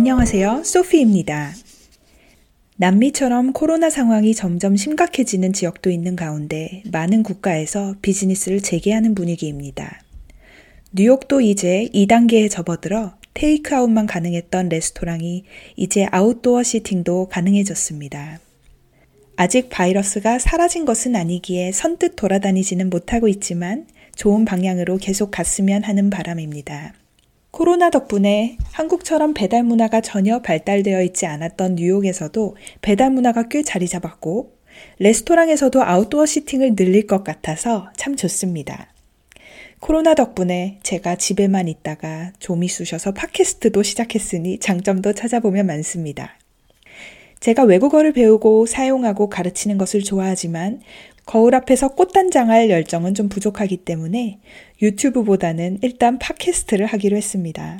안녕하세요. 소피입니다. 남미처럼 코로나 상황이 점점 심각해지는 지역도 있는 가운데 많은 국가에서 비즈니스를 재개하는 분위기입니다. 뉴욕도 이제 2단계에 접어들어 테이크아웃만 가능했던 레스토랑이 이제 아웃도어 시팅도 가능해졌습니다. 아직 바이러스가 사라진 것은 아니기에 선뜻 돌아다니지는 못하고 있지만 좋은 방향으로 계속 갔으면 하는 바람입니다. 코로나 덕분에 한국처럼 배달 문화가 전혀 발달되어 있지 않았던 뉴욕에서도 배달 문화가 꽤 자리 잡았고 레스토랑에서도 아웃도어 시팅을 늘릴 것 같아서 참 좋습니다. 코로나 덕분에 제가 집에만 있다가 좀이 쑤셔서 팟캐스트도 시작했으니 장점도 찾아보면 많습니다. 제가 외국어를 배우고 사용하고 가르치는 것을 좋아하지만 거울 앞에서 꽃단장할 열정은 좀 부족하기 때문에 유튜브보다는 일단 팟캐스트를 하기로 했습니다.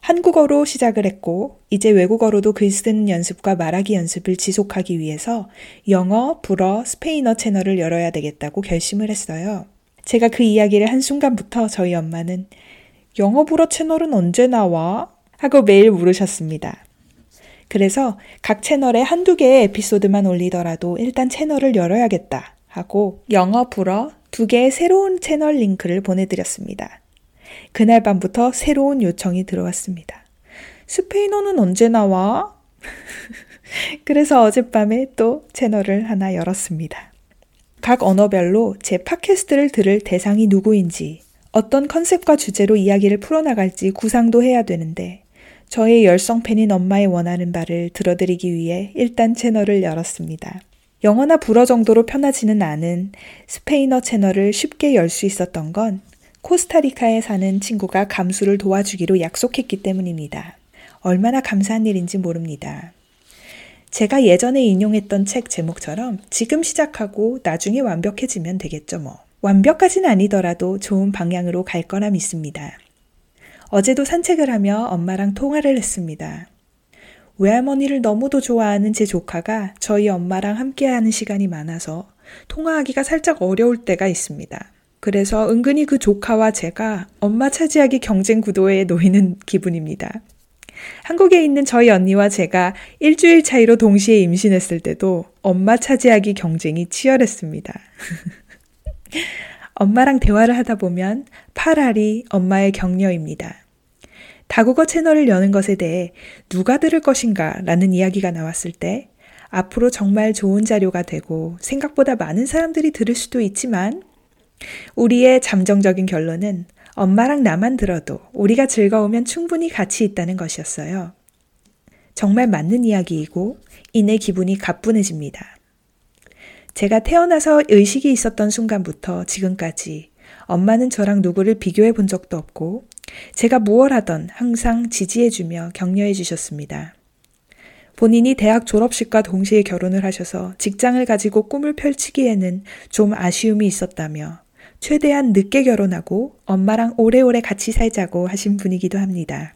한국어로 시작을 했고, 이제 외국어로도 글 쓰는 연습과 말하기 연습을 지속하기 위해서 영어, 불어, 스페인어 채널을 열어야 되겠다고 결심을 했어요. 제가 그 이야기를 한 순간부터 저희 엄마는 영어 불어 채널은 언제 나와? 하고 매일 물으셨습니다. 그래서 각 채널에 한두 개의 에피소드만 올리더라도 일단 채널을 열어야겠다 하고 영어 불어 두 개의 새로운 채널 링크를 보내드렸습니다. 그날 밤부터 새로운 요청이 들어왔습니다. 스페인어는 언제 나와? 그래서 어젯밤에 또 채널을 하나 열었습니다. 각 언어별로 제 팟캐스트를 들을 대상이 누구인지, 어떤 컨셉과 주제로 이야기를 풀어나갈지 구상도 해야 되는데, 저의 열성 팬인 엄마의 원하는 바를 들어드리기 위해 일단 채널을 열었습니다. 영어나 불어 정도로 편하지는 않은 스페인어 채널을 쉽게 열 수 있었던 건 코스타리카에 사는 친구가 감수를 도와주기로 약속했기 때문입니다. 얼마나 감사한 일인지 모릅니다. 제가 예전에 인용했던 책 제목처럼 지금 시작하고 나중에 완벽해지면 되겠죠 뭐. 완벽까지는 아니더라도 좋은 방향으로 갈 거라 믿습니다. 어제도 산책을 하며 엄마랑 통화를 했습니다. 외할머니를 너무도 좋아하는 제 조카가 저희 엄마랑 함께하는 시간이 많아서 통화하기가 살짝 어려울 때가 있습니다. 그래서 은근히 그 조카와 제가 엄마 차지하기 경쟁 구도에 놓이는 기분입니다. 한국에 있는 저희 언니와 제가 일주일 차이로 동시에 임신했을 때도 엄마 차지하기 경쟁이 치열했습니다. 엄마랑 대화를 하다 보면 팔알이 엄마의 격려입니다. 다국어 채널을 여는 것에 대해 누가 들을 것인가 라는 이야기가 나왔을 때 앞으로 정말 좋은 자료가 되고 생각보다 많은 사람들이 들을 수도 있지만 우리의 잠정적인 결론은 엄마랑 나만 들어도 우리가 즐거우면 충분히 가치 있다는 것이었어요. 정말 맞는 이야기이고 이내 기분이 가뿐해집니다. 제가 태어나서 의식이 있었던 순간부터 지금까지 엄마는 저랑 누구를 비교해 본 적도 없고 제가 무얼 하던 항상 지지해주며 격려해 주셨습니다. 본인이 대학 졸업식과 동시에 결혼을 하셔서 직장을 가지고 꿈을 펼치기에는 좀 아쉬움이 있었다며 최대한 늦게 결혼하고 엄마랑 오래오래 같이 살자고 하신 분이기도 합니다.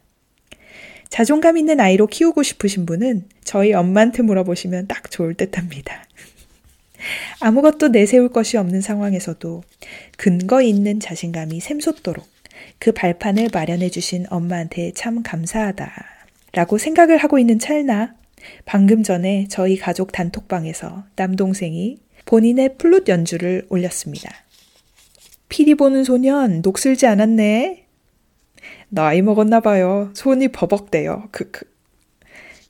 자존감 있는 아이로 키우고 싶으신 분은 저희 엄마한테 물어보시면 딱 좋을 듯 합니다. 아무것도 내세울 것이 없는 상황에서도 근거 있는 자신감이 샘솟도록 그 발판을 마련해 주신 엄마한테 참 감사하다. 라고 생각을 하고 있는 찰나 방금 전에 저희 가족 단톡방에서 남동생이 본인의 플룻 연주를 올렸습니다. 피리 보는 소년 녹슬지 않았네. 나이 먹었나 봐요. 손이 버벅대요. 크크.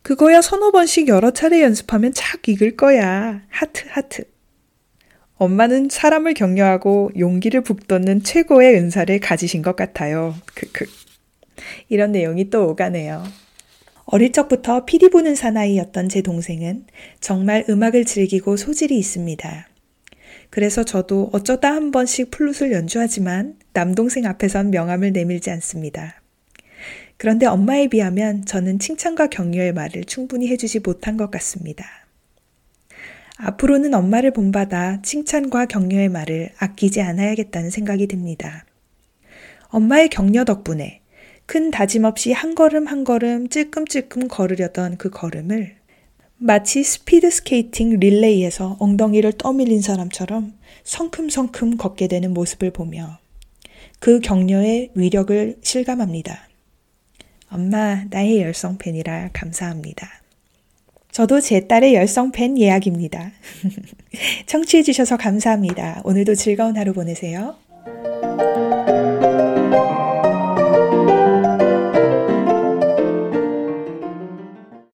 그거야 서너 번씩 여러 차례 연습하면 착 익을 거야. 하트 하트. 엄마는 사람을 격려하고 용기를 북돋는 최고의 은사를 가지신 것 같아요. 크크. 이런 내용이 또 오가네요. 어릴 적부터 피리 부는 사나이였던 제 동생은 정말 음악을 즐기고 소질이 있습니다. 그래서 저도 어쩌다 한 번씩 플룻을 연주하지만 남동생 앞에선 명함을 내밀지 않습니다. 그런데 엄마에 비하면 저는 칭찬과 격려의 말을 충분히 해주지 못한 것 같습니다. 앞으로는 엄마를 본받아 칭찬과 격려의 말을 아끼지 않아야겠다는 생각이 듭니다. 엄마의 격려 덕분에 큰 다짐 없이 한 걸음 한 걸음 찔끔찔끔 걸으려던 그 걸음을 마치 스피드 스케이팅 릴레이에서 엉덩이를 떠밀린 사람처럼 성큼성큼 걷게 되는 모습을 보며 그 격려의 위력을 실감합니다. 엄마, 나의 열성팬이라 감사합니다. 저도 제 딸의 열성 팬 예약입니다. 청취해주셔서 감사합니다. 오늘도 즐거운 하루 보내세요.